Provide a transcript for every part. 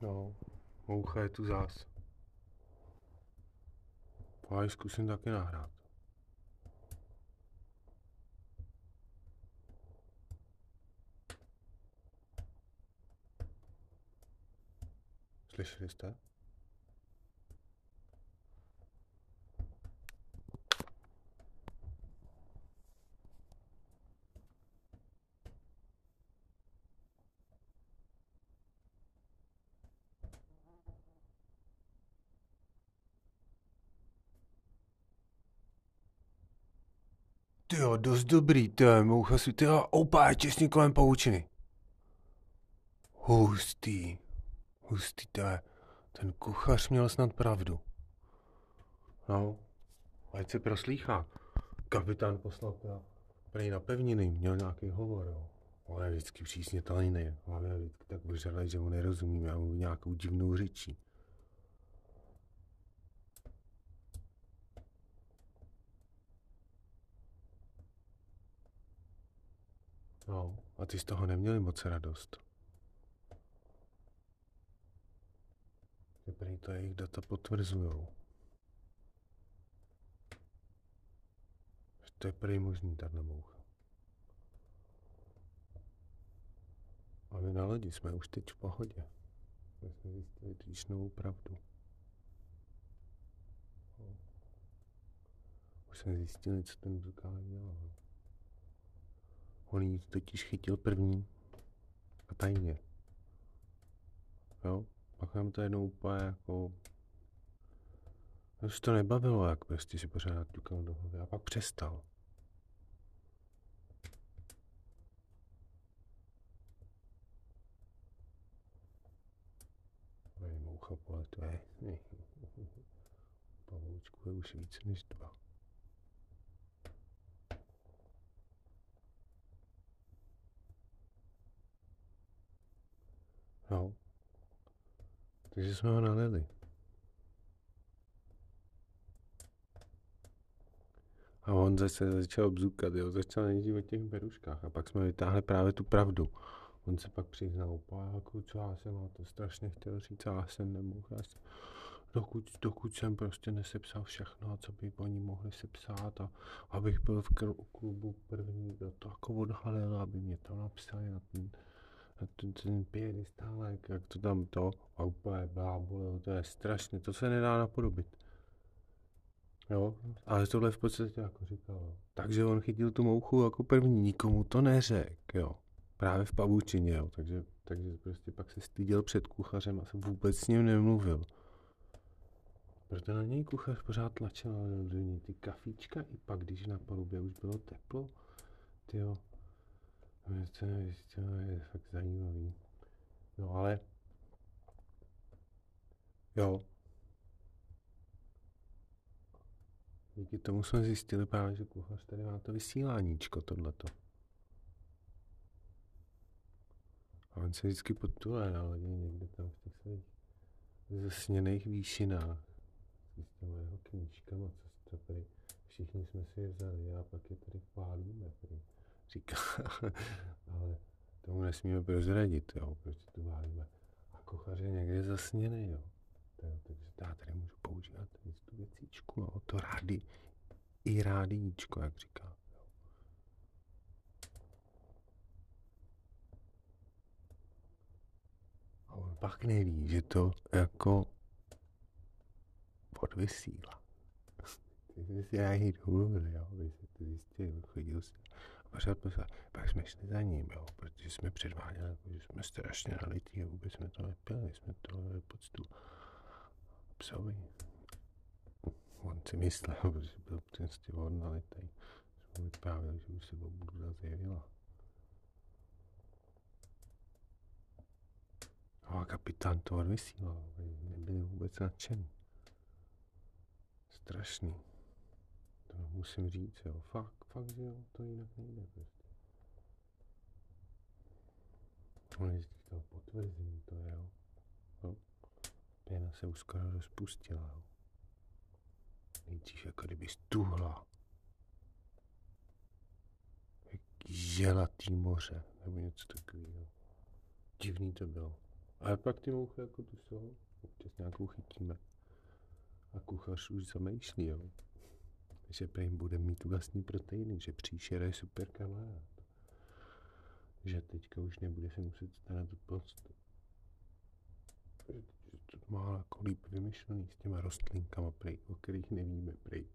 No, moucha je tu zás. Ale zkusím taky nahrát. Slyšeli jste? Ty jo, dost dobrý, ty moucha si, ty jo, opa, těsně kolem poučiny. Hustý, hustý, je, ten kuchař měl snad pravdu. No, ať se proslýchá. Kapitán poslal prej na pevniny, měl nějaký hovor, jo. On je vždycky přísně tajný, ale vždycky tak vyřadaj, že mu nerozumím, já mu nějakou divnou řečí. No, a ty z toho neměli moc radost. Že to jejich data potvrzujou. Že to je prý možný, tato. A my na lodi jsme už teď v pohodě. My jsme zjistili novou pravdu. Už jsme zjistili, co ten Zukálek dělal. On ji totiž chytil první a tajně. Jo? Pak nám to jednou úplně jako... Už to nebavilo, jak prostě si pořád ťukal do hlavy a pak přestal. Oj, moucha poletuje. Pavoučku je už více než dva. No. Takže jsme ho nalili. A on zase začal bzukat, jo. začal nejdřív o těch beruškách a pak jsme vytáhli právě tu pravdu. On se pak přiznal úplně, jako co já jsem, a to strašně chtěl říct, já jsem nemohl. Já jsem, dokud, dokud jsem prostě nesepsal všechno, co by oni mohli sepsat a abych byl v klubu první, kdo to jako odhalil, aby mě to napsali na ten, a ten, ten piedestálek, jak to tam to, a úplně blábolil, to je strašně, to se nedá napodobit. Jo, ale tohle v podstatě jako říkal. Takže on chytil tu mouchu jako první, nikomu to neřek, jo. Právě v pavučině, jo. Takže, takže prostě pak se styděl před kuchařem a se vůbec s ním nemluvil. Proto na něj kuchař pořád tlačil něj ty kafíčka i pak, když na palubě už bylo teplo, ty jo, to je, to je fakt zajímavý. No ale, jo, díky tomu jsme zjistili právě, že kuchař tady má to vysíláníčko, tohleto. A on se vždycky potulé na lodi někde tam v těch svých zasněných výšinách s těma jeho knížkama, co to tady, všichni jsme si je vzali a pak je tady chválíme. Prý říká, ale tomu nesmíme prozradit, jo, proč to válíme. A kochař je někde zasněný, jo. takže já tady můžu používat tu věcíčku, jo, to rádi, i rádíčko, jak říká. A on pak neví, že to jako podvysílá. Ty jsi si nějaký důvod, jo, by se to zjistil, chodil si pořád pořád. Pak jsme šli za ním, jo, protože jsme předváděli, jako, že jsme strašně nalitý a vůbec jsme to nepili, jsme to poctu psovi. On si myslel, že byl prostě on nalitý. Jsme vyprávěli, že už se Bobuda zjevila. No a kapitán to odvysílal, nebyli vůbec nadšený. Strašný. To musím říct, jo, fakt fakt, že jo, to jinak nejde prostě. Ale vždycky to potvrzení, to je, jo. jo. Pěna se už skoro rozpustila, jo. Nejdřív jako kdyby stuhla. Jak želatý moře, nebo něco takového. Divný to bylo. Ale pak ty mouchy jako tu jsou, občas nějakou chytíme. A kuchař už zamýšlí, jo. Že prým bude mít vlastní proteiny, že příšera je super kamarád. Že teďka už nebude se muset starat o post. Že to má jako líp vymyšlený s těma rostlinkama, prej, o kterých nevíme, prej.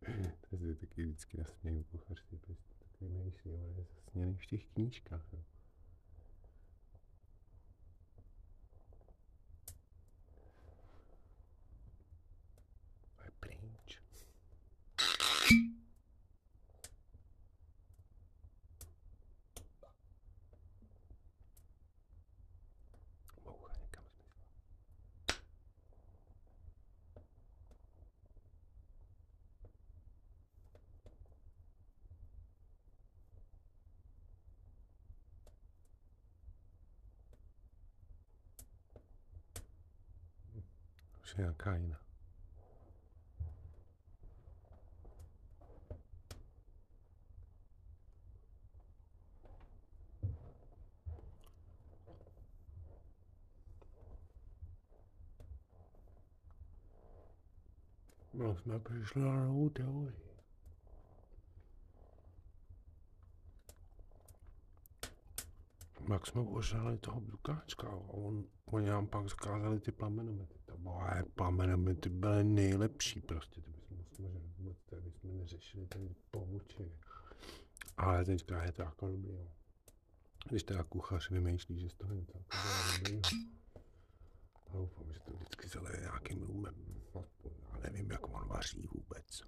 to je taky vždycky nasměju kuchařství, prostě tak vymýšlí, ale je zasněný v těch knížkách, jo. Už je nějaká jiná. No, jsme přišli na novou teorii. Jak jsme ožrali toho Blukáčka a on, oni nám pak zakázali ty plamenomety. To bylo plamenomety byly nejlepší prostě, ty bychom možná vůbec, ty bychom neřešili ty povučiny. Ale teďka je to jako dobrý, jo. Když teda kuchař vymýšlí, že z toho něco jako dobrýho. A doufám, že to vždycky zaleje nějakým rumem. Já nevím, jak on vaří vůbec.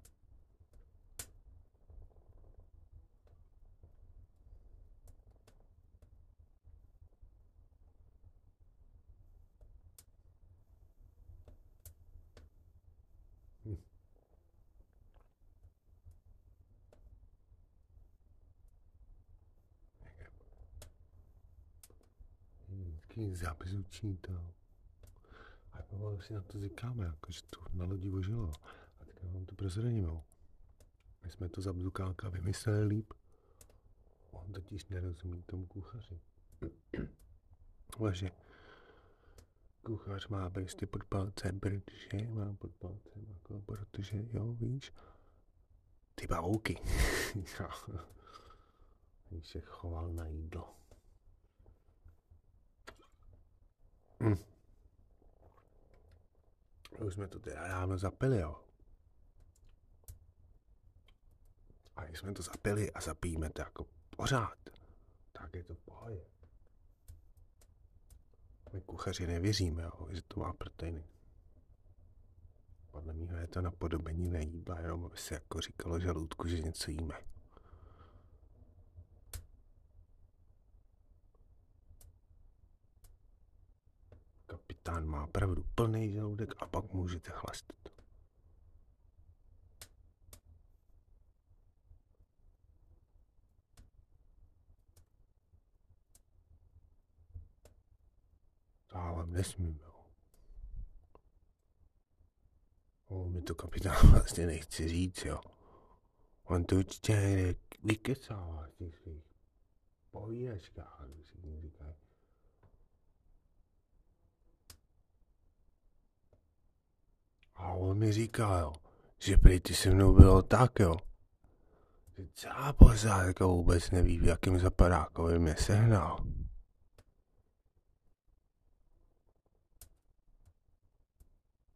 Vždycky zápis učitel. A pomalu si na to říkáme, jako, že to na lodi ožilo. A teďka vám to prozradíme. My jsme to za bzukáka vymysleli líp. On totiž nerozumí tomu kuchaři. Ale že kuchař má prostě pod palcem, protože má pod palcem, jako, protože jo, víš, ty bavouky. Když se choval na jídlo. Hm. Už jsme to teda dávno zapili, jo. A když jsme to zapili a zapijeme to jako pořád, tak je to pohodě. My kuchaři nevěříme, jo, že to má proteiny. Podle mě je to napodobení nejídla, jenom aby se jako říkalo žaludku, že něco jíme. Kapitán má pravdu, plný žaludek a pak můžete chlastat. Vám nesmím, jo. O, mi to kapitán vlastně nechci říct, jo. On to určitě vykecává v těch svých povídačkách, si tím říkají. A on mi říká, jo, že prý ty se mnou bylo tak, jo. Že celá posádka vůbec neví, v jakém zapadákovi mě sehnal.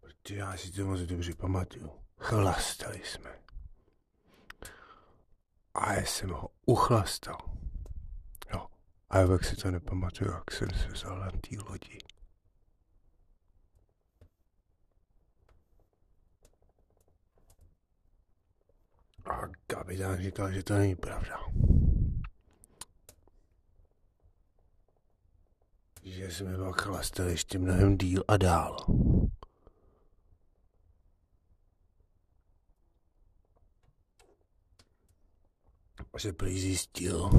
Protože já si to moc dobře pamatuju. Chlastali jsme. A já jsem ho uchlastal. Jo. A jak si to nepamatuju, jak jsem se vzal na té lodi. A kapitán říkal, že to není pravda. Že jsme pak chlastali ještě mnohem díl a dál. A že prý zjistil,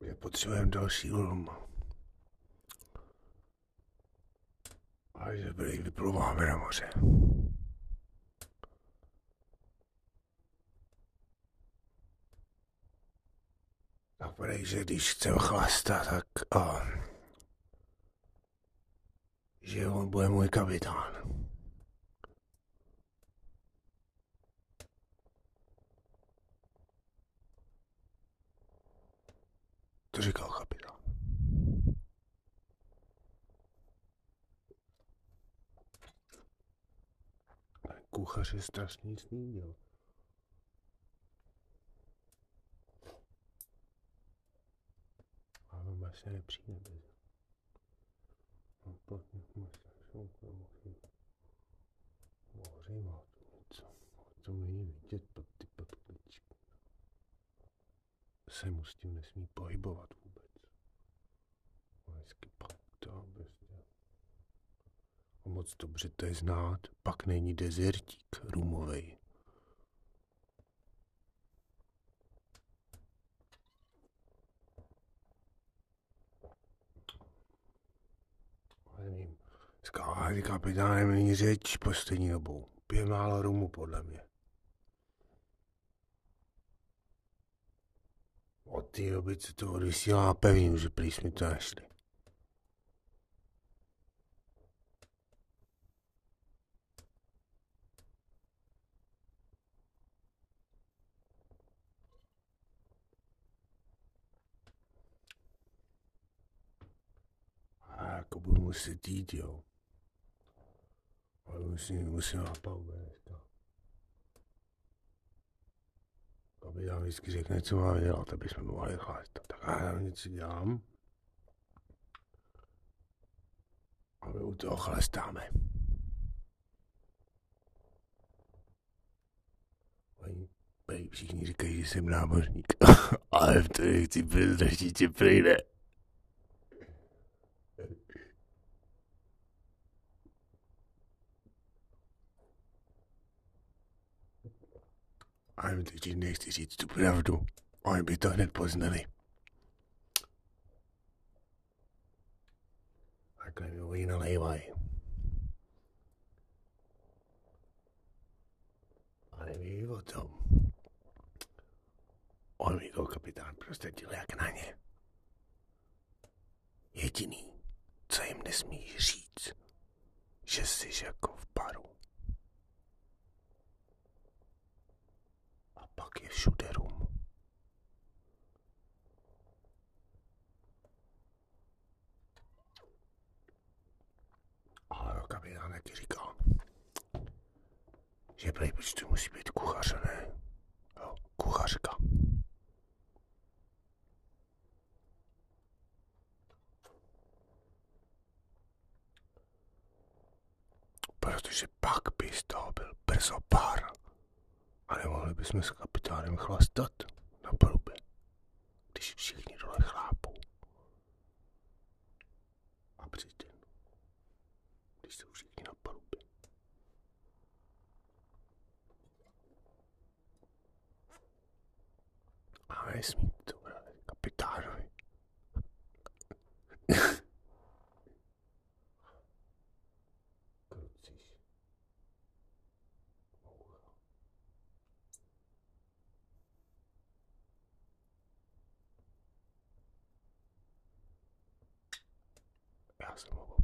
že potřebujeme další ulm. A že prý vyplouváme na moře. Prej, že když chcem chlastat, tak a, že on bude můj kapitán. To říkal kapitán. Kuchař je strašný snídil. Ale on vlastně nepřijde bez. No, potom vlastně šoukne moří. Moří má něco. To není vidět pod ty podkličky. Se mu s tím nesmí pohybovat vůbec. Vždycky pak to prostě. A moc dobře to je znát, pak není dezertík rumovej. Nevím. S kávádý kapitánem není řeč poslední dobou. Pije málo rumu, podle mě. Od té doby, co to odvysílá, pevně, že prý jsme to našli. A jako budu muset jít, jo. Musím, musím palubě dneska. Kapitán vždycky řekne, co máme dělat, aby jsme mohli chlastat. Tak já něco dělám. A my u toho prý všichni říkají, že jsem námořník. Ale v to nechci bezdražit, že prejde. A jim teď nechci říct tu pravdu. Oni by to hned poznali. Takhle mi oni nalejvají. A neví o tom. On mi to kapitán prostě dělá jak na ně. Jediný, co jim nesmíš říct, že jsi jako v baru. Pak je všude rum. Ale kapitán taky říkal, že prej to musí být kuchař, ne? Jo, kuchařka. Protože pak by z toho byl brzo pár. A nemohli bychom kapitánem chlastat na palubě, když všichni dole chlápou. A přitom, když jsou všichni na palubě. A nesmí Já jsem ho